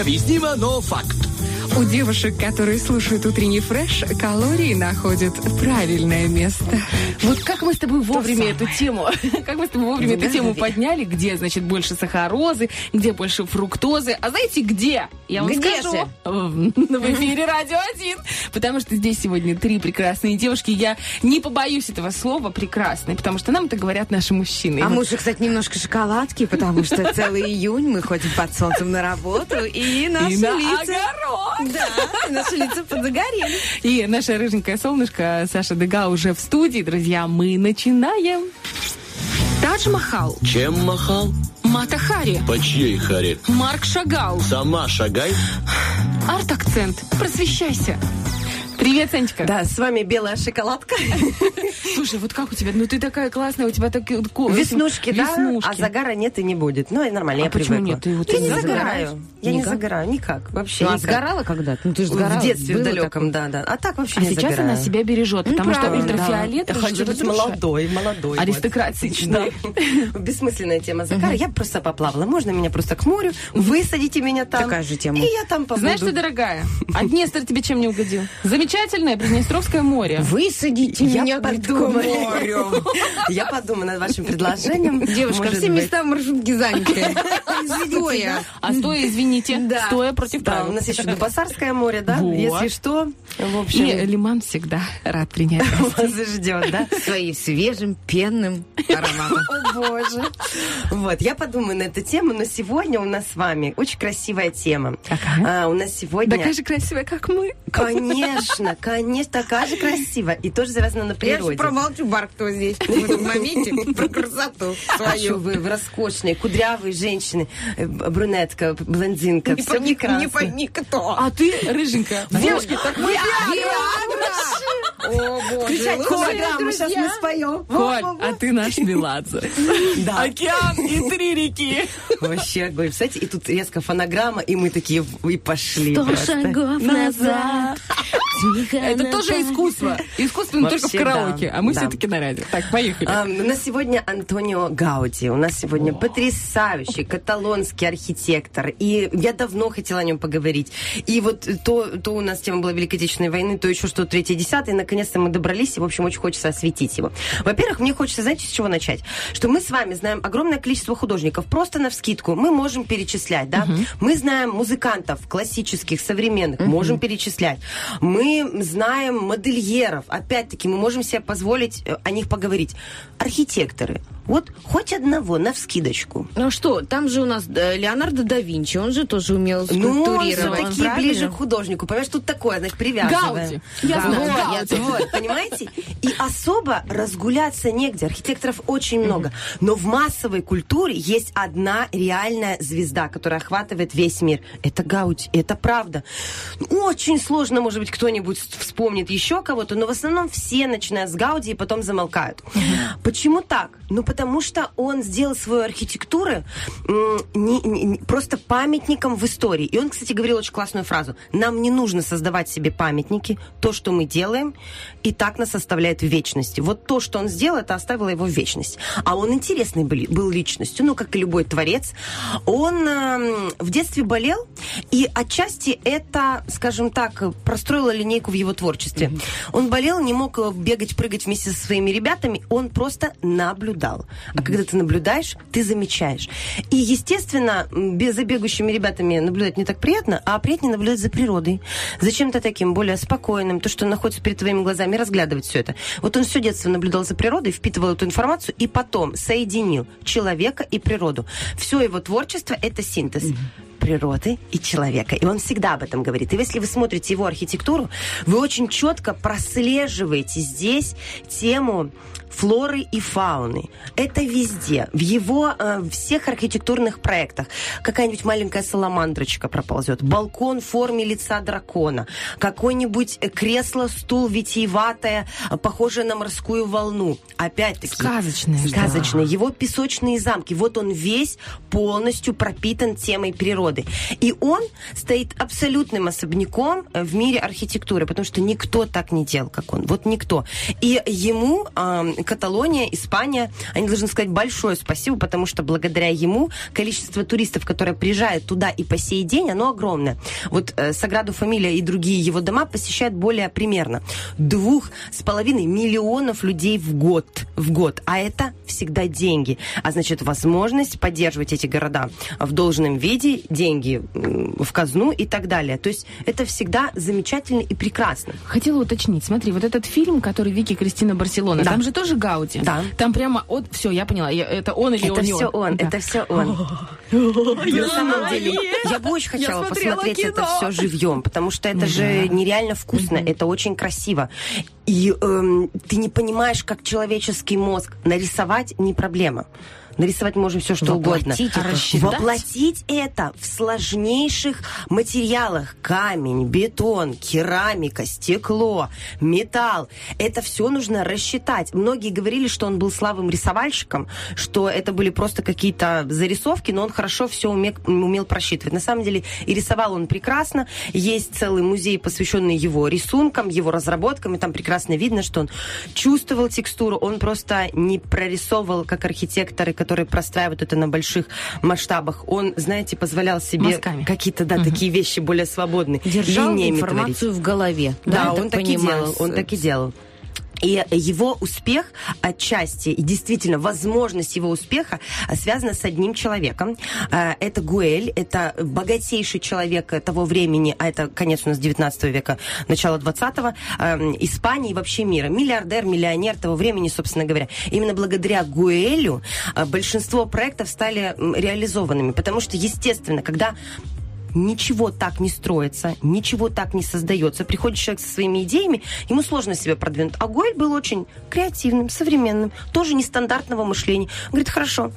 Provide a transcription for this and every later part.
Необъяснимо, но факт. У девушек, которые слушают утренний фреш, калории находят правильное место. Вот как мы с тобой вовремя эту тему, как мы с тобой вовремя эту тему подняли, где, значит, больше сахарозы, где больше фруктозы. А знаете, где? Я вам Где скажу. В эфире Радио 1. Потому что здесь сегодня три прекрасные девушки. Я не побоюсь этого слова прекрасные, потому что нам это говорят наши мужчины. А уже, кстати, немножко шоколадки, потому что целый июнь мы ходим под солнцем на работу, и наши лица... огород. Да, наши лица подзагорели. И наша рыженькая солнышко Саша Дега уже в студии. Друзья, мы начинаем. Тадж-Махал, Чем махал? Мата Хари, По чьей харе? Марк Шагал, Сама шагай. арт-акцент. Просвещайся. Привет, Санечка. Да, с вами белая шоколадка. Слушай, вот как у тебя? Ну ты такая классная, у тебя такие вот ко- Веснушки, да? Веснушки. А загара нет и не будет. Ну, и нормально, А я почему привыкла. нет? Ты вот я не загораю. Я не загораю, никак. Вообще Ну, а сгорала когда-то? Ну, ты же сгорала. В детстве, в далеком, да, да. А так вообще А не сейчас она себя бережет, потому что ультрафиолет хочу быть молодой, молодой. Да. Бессмысленная тема загара. Я просто поплавала. Можно меня просто к морю, высадите меня там. Такая же тема. И я там побуду. Знаешь что, дорогая, а Днестр тебе чем не угодил? Замечательное Приднестровское море. Высадите Я меня к подумаю. морю. Я подумаю над вашим предложением. Девушка, Может все быть. места в маршрутке заняты. Стоя. А стоя, извините, Да. стоя против Да, у правил. нас еще Дубасарское море, да? Вот. Если что, в И общем, Лиман всегда рад принять. вас ждет, да? Своим свежим пенным ароматом. О, боже. Вот, я подумаю на эту тему, но сегодня у нас с вами очень красивая тема. Какая? А, у нас сегодня... Такая же красивая, как мы. Конечно, конечно, такая же красивая. И тоже завязана на Я же природе. промолчу, бар, кто здесь в этом моменте, про красоту А свою. вы, вы роскошные, кудрявые женщины, э, брюнетка, блондинка, Не все прекрасно. не пойми, кто. А ты, рыженькая. Девушки, так мы... О, боже. Включать холограмму, сейчас мы споем. Коль, а ты наш Меладзе. Да. Океан и три реки. Вообще огонь. Кстати, и тут резко фонограмма, и мы такие в- и пошли. Сто шагов назад. Это тоже искусство. Искусство, но только в караоке. да, А мы да. все-таки на радио. Так, поехали. А, у нас сегодня Антонио Гауди. У нас сегодня потрясающий каталонский архитектор. И я давно хотела о нем поговорить. И вот то, то у нас тема была Великой Отечественной войны, то еще что третье, десятое. Наконец-то мы добрались. И, в общем, очень хочется осветить его. Во-первых, мне хочется, знаете, с чего начать? Что мы с вами знаем огромное количество художников. Просто на вскидку мы можем перечислять, да? Мы знаем музыкантов классических, современных. Можем перечислять. Мы знаем модельеров. Опять-таки, мы можем себе позволить э, о них поговорить. Архитекторы. Вот хоть одного на вскидочку. Ну что, там же у нас э, Леонардо да Винчи, он же тоже умел Ну, он скульптурировать. все-таки ближе к художнику. Понимаешь, тут такое, значит, привязываем. Гауди. Я знаю, вот, Гауди. вот, понимаете? И особо разгуляться негде. Архитекторов очень много. Но в массовой культуре есть одна реальная звезда, которая охватывает весь мир. Это Гауди. Это правда. Очень сложно, может быть, кто-нибудь вспомнит еще кого-то, но в основном все начинают с Гауди и потом замолкают. Почему так? Ну, потому что он сделал свою архитектуру не- не- просто памятником в истории. И он, кстати, говорил очень классную фразу. Нам не нужно создавать себе памятники. То, что мы делаем, и так нас оставляет в вечности. Вот то, что он сделал, это оставило его в вечность. А он интересный был, был личностью, ну, как и любой творец. Он эм, в детстве болел, и отчасти это, скажем так, простроило линейку в его творчестве. Он болел, не мог э, бегать, прыгать вместе со своими ребятами, он просто наблюдал. А когда ты наблюдаешь, ты замечаешь. И, естественно, за бегущими ребятами наблюдать не так приятно, а приятнее наблюдать за природой. За чем-то таким более спокойным, то, что находится перед твоими глазами, разглядывать все это. Вот он все детство наблюдал за природой, впитывал эту информацию и потом соединил человека и природу. Все его творчество – это синтез природы и человека. И он всегда об этом говорит. И если вы смотрите его архитектуру, вы очень четко прослеживаете здесь тему флоры и фауны. Это везде. В его э, всех архитектурных проектах. Какая-нибудь маленькая саламандрочка проползет. Балкон в форме лица дракона. Какое-нибудь кресло, стул витиеватое, похожее на морскую волну. Опять-таки. Сказочное, да. Сказочное. Его песочные замки. Вот он весь полностью пропитан темой природы. Природы. И он стоит абсолютным особняком э, в мире архитектуры, потому что никто так не делал, как он. Вот никто. И ему э, Каталония, Испания, они должны сказать большое спасибо, потому что благодаря ему количество туристов, которые приезжают туда и по сей день, оно огромное. Вот э, Саграду Фамилия и другие его дома посещают более примерно двух с половиной миллионов людей в год. В год. А это всегда деньги. А значит, возможность поддерживать эти города в должном виде, деньги в казну и так далее. То есть это всегда замечательно и прекрасно. Хотела уточнить, смотри, вот этот фильм, который Вики Кристина Барселона, Да. там же тоже Гауди. Да. Там прямо от... Все, я поняла, я- это он или Это он все он, Да. это все он. На самом деле, я бы очень хотела посмотреть это все живьем, потому что это же нереально вкусно, это очень красиво. И эм, ты не понимаешь, как человеческий мозг нарисовать не проблема. Нарисовать можно все, что угодно. Воплотить это. Рассчитать? Воплотить это в сложнейших материалах. Камень, бетон, керамика, стекло, металл. Это все нужно рассчитать. Многие говорили, что он был слабым рисовальщиком, что это были просто какие-то зарисовки, но он хорошо все умел просчитывать. На самом деле и рисовал он прекрасно. Есть целый музей, посвященный его рисункам, его разработкам, и там прекрасно видно, что он чувствовал текстуру, он просто не прорисовывал, как архитекторы, которые простраивают это на больших масштабах. Он, знаете, позволял себе какие-то, да, такие вещи более свободные. Держал линиями творить. информацию в голове. Да, я он так и понимаю, делал, он так и делал. И его успех отчасти, и действительно возможность его успеха связана с одним человеком. А, Это Гуэль, это богатейший человек того времени, а это конец у нас 19 века, начало 20-го, эм, Испании и вообще мира. Миллиардер, миллионер того времени, собственно говоря. Именно благодаря Гуэлю а, большинство проектов стали реализованными, потому что, естественно, когда ничего так не строится, ничего так не создается. Приходит человек со своими идеями, ему сложно себя продвинуть. А Гойль был очень креативным, современным, тоже нестандартного мышления. Говорит, хорошо,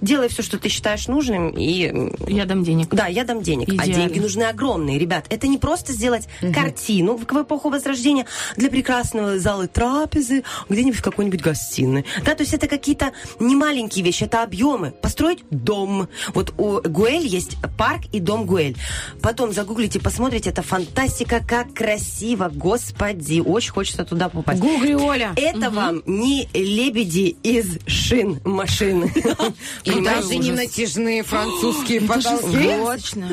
делай все, что ты считаешь нужным, и Я дам денег. да, я дам денег. Идеально. А деньги нужны огромные, ребят. Это не просто сделать картину в эпоху Возрождения для прекрасного зала трапезы где-нибудь в какой-нибудь гостиной. Да, то есть это какие-то не маленькие вещи, это объемы. Построить дом. Вот у Гуэль есть парк и дом Гуэль. Потом загуглите, посмотрите, это фантастика, как красиво, господи. Очень хочется туда попасть. Гугли, Оля. Это вам не лебеди из шин машины. И Понимаешь? даже не натяжные французские потолки.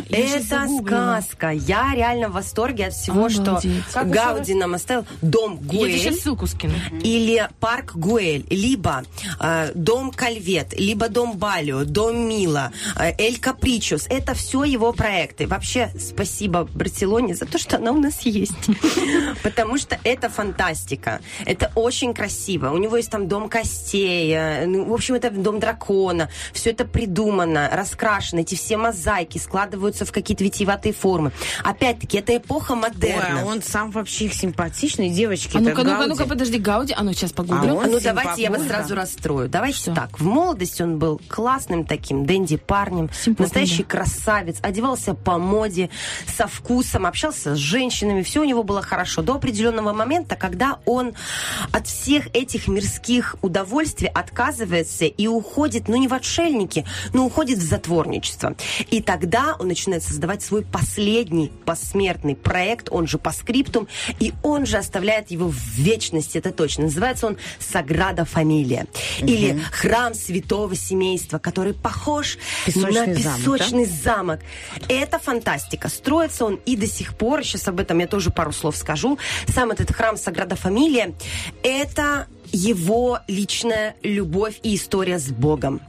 Это сказка. Я реально в восторге от всего, Обалдеть. что Как Гауди нам оставил. Дом Я тебе сейчас Гуэль ссылку скину. или парк Гуэль, либо э, дом Кальвет, либо дом Балио, дом Мила, э, Эль Капричус. Это все его проекты. Вообще, спасибо Барселоне за то, что она у нас есть. Потому что это фантастика. Это очень красиво. У него есть там дом костей, э, ну, в общем, это дом дракона. Все это придумано, раскрашено. Эти все мозаики складываются в какие-то витиеватые формы. Опять-таки, это эпоха Ой, модерна. а он сам вообще их симпатичный, девочки. А ну-ка, ну-ка, Гауди. ну-ка, подожди, Гауди. А ну, сейчас погуглю. А он ну, давайте я вас сразу расстрою. Давайте Что? так. В молодости он был классным таким, дэнди парнем, Симпотный, настоящий красавец, одевался по моде, со вкусом, общался с женщинами, все у него было хорошо. До определенного момента, когда он от всех этих мирских удовольствий отказывается и уходит, ну не в отшельники, но уходит в затворничество. И тогда он начинает создавать свой последний посмертный проект, он же по скриптум, и он же оставляет его в вечности, это точно. Называется он Саграда Фамилия. Или Храм Святого Семейства, который похож Песочный на замок, песочный замок. Это фантастика. Строится он и до сих пор, сейчас об этом я тоже пару слов скажу. Сам этот храм Саграда Фамилия, это его личная любовь и история с Богом.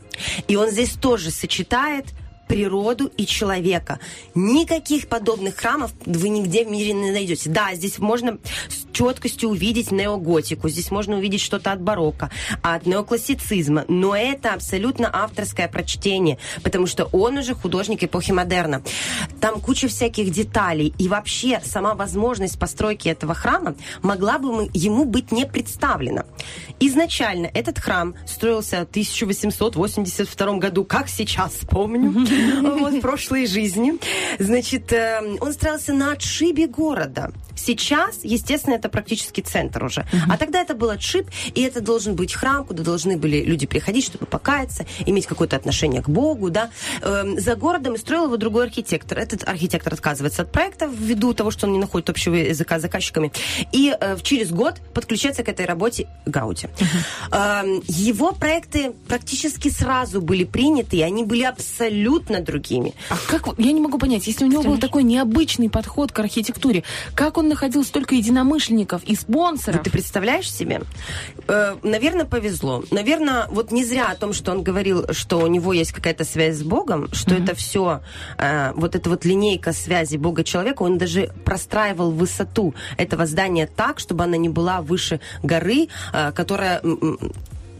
И он здесь тоже сочетает природу и человека. Никаких подобных храмов вы нигде в мире не найдете. Да, здесь можно с четкостью увидеть неоготику, здесь можно увидеть что-то от барокко, от неоклассицизма, но это абсолютно авторское прочтение, потому что он уже художник эпохи модерна. Там куча всяких деталей, и вообще сама возможность постройки этого храма могла бы ему быть не представлена. Изначально этот храм строился в 1882 году, как сейчас помню, вот, в прошлой жизни. Значит, э, он строился на отшибе города. Сейчас, естественно, это практически центр уже. А тогда это был отшиб, и это должен быть храм, куда должны были люди приходить, чтобы покаяться, иметь какое-то отношение к Богу, да. Эм, За городом и строил его другой архитектор. Этот архитектор отказывается от проекта ввиду того, что он не находит общего языка с заказчиками. И э, через год подключается к этой работе Гауди. Эм, Его проекты практически сразу были приняты, и они были абсолютно другими. А как, я не могу понять, если у него был такой необычный подход к архитектуре, как он находил столько единомышленников и спонсоров? Вот ты представляешь себе? наверное, повезло. Наверное, вот не зря о том, что он говорил, что у него есть какая-то связь с Богом, что это все, вот эта вот линейка связи Бога-человека, он даже простраивал высоту этого здания так, чтобы она не была выше горы, э, которая...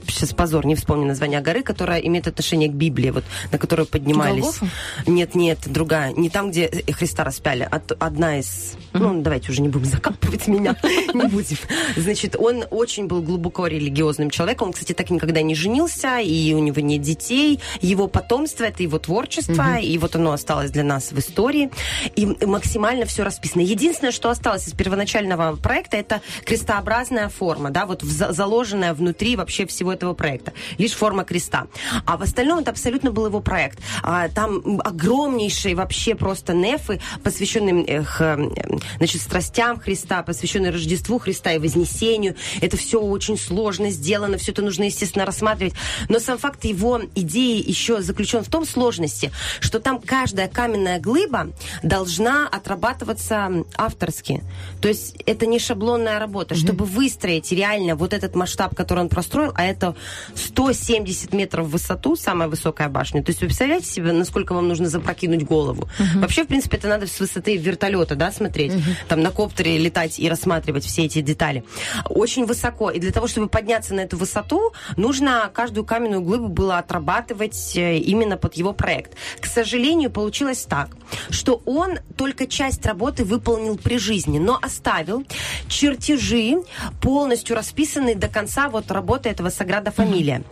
Сейчас позор, не вспомню название горы, которая имеет отношение к Библии, вот, на которую поднимались. Голгофа? Нет, нет, другая. Не там, где Христа распяли, а одна из... Ну, давайте уже не будем закапывать меня. Не будем. Значит, он очень был глубоко религиозным человеком. Он, кстати, так никогда не женился, и у него нет детей. Его потомство — это его творчество, и вот оно осталось для нас в истории. И максимально все расписано. Единственное, что осталось из первоначального проекта, это крестообразная форма, да, вот заложенная внутри вообще всего этого проекта. Лишь форма креста. А в остальном это абсолютно был его проект. А, Там огромнейшие вообще просто нефы, посвященные эм, значит, страстям Христа, посвященные Рождеству Христа и Вознесению. Это все очень сложно сделано, все это нужно, естественно, рассматривать. Но сам факт его идеи еще заключен в том сложности, что там каждая каменная глыба должна отрабатываться авторски. То есть это не шаблонная работа. Чтобы выстроить реально вот этот масштаб, который он простроил, а это 170 метров в высоту, самая высокая башня. То есть вы представляете себе, насколько вам нужно запрокинуть голову? Вообще, в принципе, это надо с высоты вертолета, да, смотреть. Там на коптере летать и рассматривать все эти детали. Очень высоко. И для того, чтобы подняться на эту высоту, нужно каждую каменную глыбу было отрабатывать э, именно под его проект. К сожалению, получилось так, что он только часть работы выполнил при жизни, но оставил чертежи, полностью расписанные до конца вот работы этого Саграда Фамилия.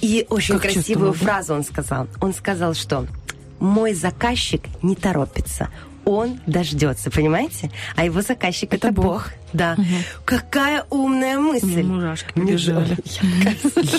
И очень Как красивую фразу он сказал. Он сказал, что мой заказчик не торопится. Он дождется, понимаете? А его заказчик это, Это Бог. Бог. Да. Какая умная мысль. Мурашки побежали.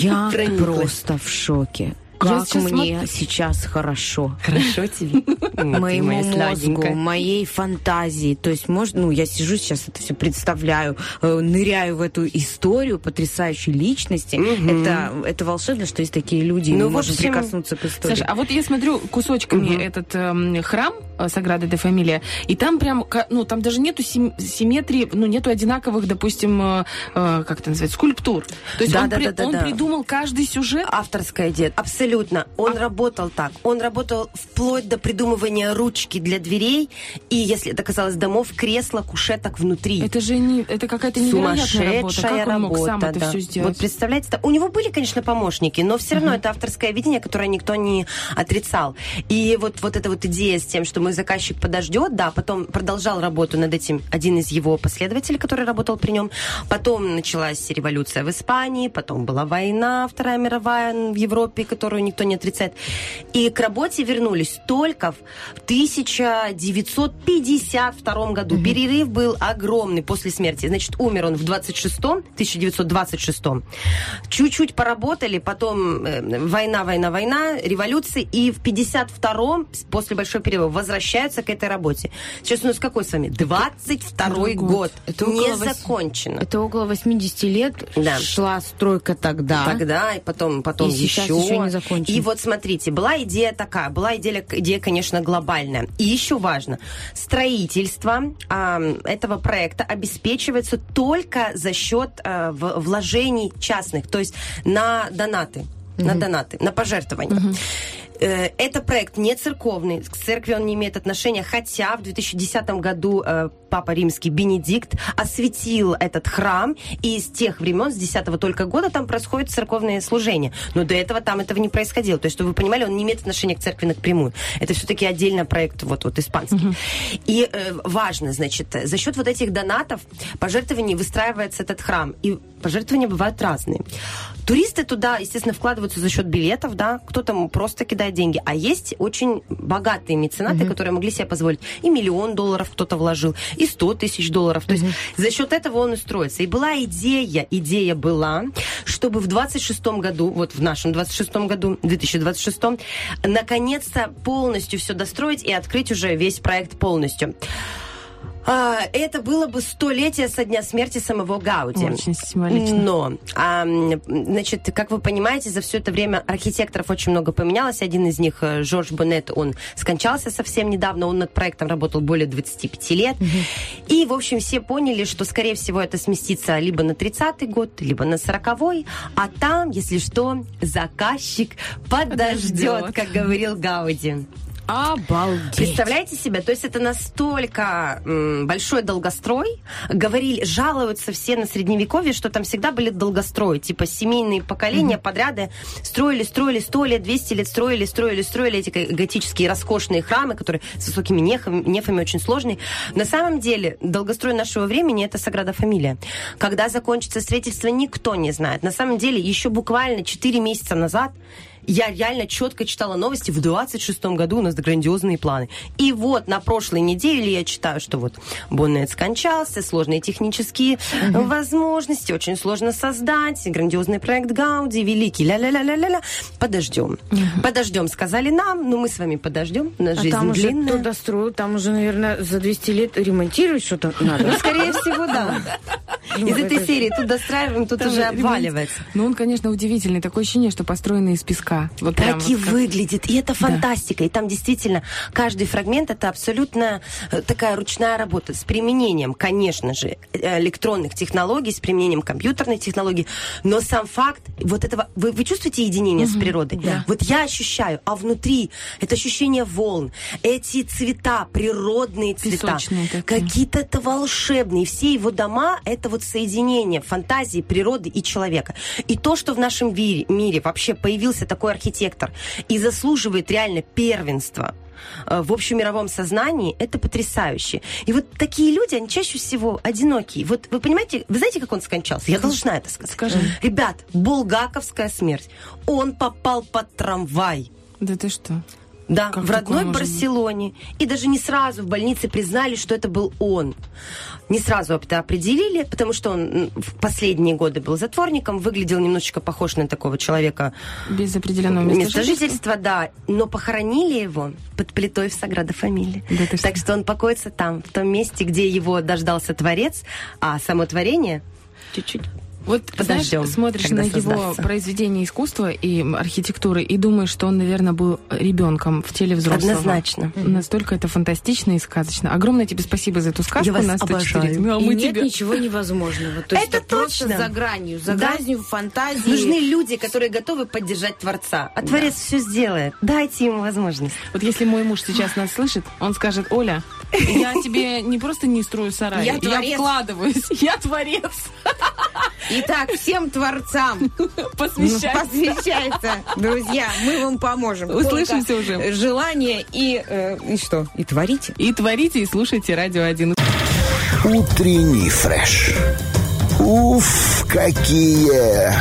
я Я просто в шоке. Как сейчас мне смотрю- сейчас хорошо. Хорошо тебе. Моему мозгу, моей фантазии. То есть, может, ну, я сижу сейчас это все представляю, э, ныряю в эту историю потрясающей личности. Это, это волшебно, что есть такие люди, и Ну, мы можем прикоснуться к истории. Саша, а вот я смотрю кусочками этот эм, храм Саграда де Фамилия, и там прям, ну, там даже нету сим- симметрии, ну, нету одинаковых, допустим, э, э, как это называется, скульптур. То есть Да, он, да, при- да, да, он да. придумал каждый сюжет. Авторская идея, абсолютно. Он А работал так. Он работал вплоть до придумывания ручки для дверей и, если это казалось домов, кресла, кушеток внутри. Это же не, это какая-то невероятная работа. Сумасшедшая Как он мог сам работа, это да. все сделать? Вот представляете, да, у него были, конечно, помощники, но все равно это авторское видение, которое никто не отрицал. И вот, вот эта вот идея с тем, что мой заказчик подождет, да, потом продолжал работу над этим один из его последователей, который работал при нем. Потом началась революция в Испании, потом была война, Вторая мировая в Европе, которую никто не отрицает. И к работе вернулись только в 1952 году. Перерыв был огромный после смерти. Значит, умер он в 26-м, 1926-м. Чуть-чуть поработали, потом э, война, война, война, революции, и в 52-м, после большого перерыва, возвращаются к этой работе. Сейчас у нас какой с вами? 22-й год. год. Это Не около закончено. Это около 80 лет Да. шла стройка тогда. Тогда, и потом, потом И еще. еще не закончено. И вот смотрите, была идея такая, была идея, идея, конечно, глобальная. И еще важно, строительство а, этого проекта обеспечивается только за счет в- вложений частных, то есть на донаты. На донаты, на пожертвования. Э, Это проект не церковный, к церкви он не имеет отношения, хотя в 2010 году э, Папа Римский Бенедикт осветил этот храм, и с тех времен, с 10 только года там происходит церковное служение. Но до этого там этого не происходило. То есть, чтобы вы понимали, он не имеет отношения к церкви напрямую. Это все-таки отдельно проект вот, вот испанский. И э, важно, значит, за счет вот этих донатов, пожертвований выстраивается этот храм. И пожертвования бывают разные. Туристы туда, естественно, вкладываются за счет билетов, да, кто-то просто кидает деньги. А есть очень богатые меценаты, которые могли себе позволить. И миллион долларов кто-то вложил, и 100 тысяч долларов. То есть за счет этого он и строится. И была идея, идея была, чтобы в 26 году, вот в нашем 26 году, 2026, наконец-то полностью все достроить и открыть уже весь проект полностью. А, это было бы столетие со дня смерти самого Гауди. Очень символично. Но, а, значит, как вы понимаете, за все это время архитекторов очень много поменялось. Один из них, э, Жорж Боннет, он скончался совсем недавно. Он над проектом работал более 25 лет. И, в общем, все поняли, что, скорее всего, это сместится либо на 30-й год, либо на 40-й. А там, если что, заказчик подождет, Подождет. как говорил Гауди. Обалдеть. Представляете себе? То есть это настолько м, большой долгострой. Говорили, жалуются все на средневековье, что там всегда были долгострои. Типа семейные поколения, подряды строили, строили 100 лет, 200 лет, строили, строили, строили эти го- готические роскошные храмы, которые с высокими нефами, нефами очень сложные. На самом деле, долгострой нашего времени это Саграда Фамилия. Когда закончится строительство, никто не знает. На самом деле, еще буквально 4 месяца назад я реально четко читала новости. В 26 году у нас грандиозные планы. И вот на прошлой неделе я читаю, что вот Боннет скончался, сложные технические возможности, очень сложно создать, грандиозный проект Гауди, великий, ля-ля-ля-ля-ля. Подождем. Подождем, сказали нам, ну мы с вами подождем, у нас А жизнь там уже длинная. кто достроил, там уже, наверное, за 200 лет ремонтировать что-то надо. Ну, скорее всего, да. Ну, Из этой это- серии тут достраиваем, тут Там уже обваливается. Ну, он, конечно, удивительный. Такое ощущение, что построенный из песка. Вот так и как- выглядит. И это фантастика. И там действительно каждый фрагмент это абсолютно э, такая ручная работа с применением, конечно же, э, электронных технологий, с применением компьютерной технологии. Но сам факт вот этого... Вы, вы чувствуете единение с природой? Вот я ощущаю, а внутри это ощущение волн, эти цвета, природные цвета, какие-то это волшебные. Все его дома это вот соединение фантазии, природы и человека. И то, что в нашем вире- мире вообще появился такой архитектор и заслуживает реально первенства э, в общемировом сознании, это потрясающе. И вот такие люди, они чаще всего одинокие. Вот вы понимаете, вы знаете, как он скончался? Я должна это сказать. Скажи. Ребят, булгаковская смерть. Он попал под трамвай. Да ты что? Да, Как в родной быть? Барселоне. И даже не сразу в больнице признали, что это был он. Не сразу это определили, потому что он в последние годы был затворником, выглядел немножечко похож на такого человека Без определенного места, место жительства, да. Но похоронили его под плитой в Саграда Фамилии. Да ты что? так что он покоится там, в том месте, где его дождался Творец, а само творение чуть-чуть Вот, Подождем, знаешь, смотришь когда на его создастся. произведение искусства и архитектуры и думаешь, что он, наверное, был ребенком в теле взрослого. Однозначно. Настолько это фантастично и сказочно. Огромное тебе спасибо за эту сказку. Я вас Нас обожаю. Ну, а И мы нет тебя- ничего невозможного. То есть Это это, просто точно. за гранью, за Да. гранью фантазии. Нужны люди, которые готовы поддержать Творца. А Творец все сделает. Дайте ему возможность. Вот если мой муж сейчас нас слышит, он скажет, Оля, я тебе не просто не строю сарай, Я вкладываюсь, я творец. Итак, всем творцам Посвящай. посвящается, друзья, мы вам поможем. Услышимся Только уже. Желание и, э, и что? И творите. И творите, и слушайте Радио 1. Утренний фреш. Уф, какие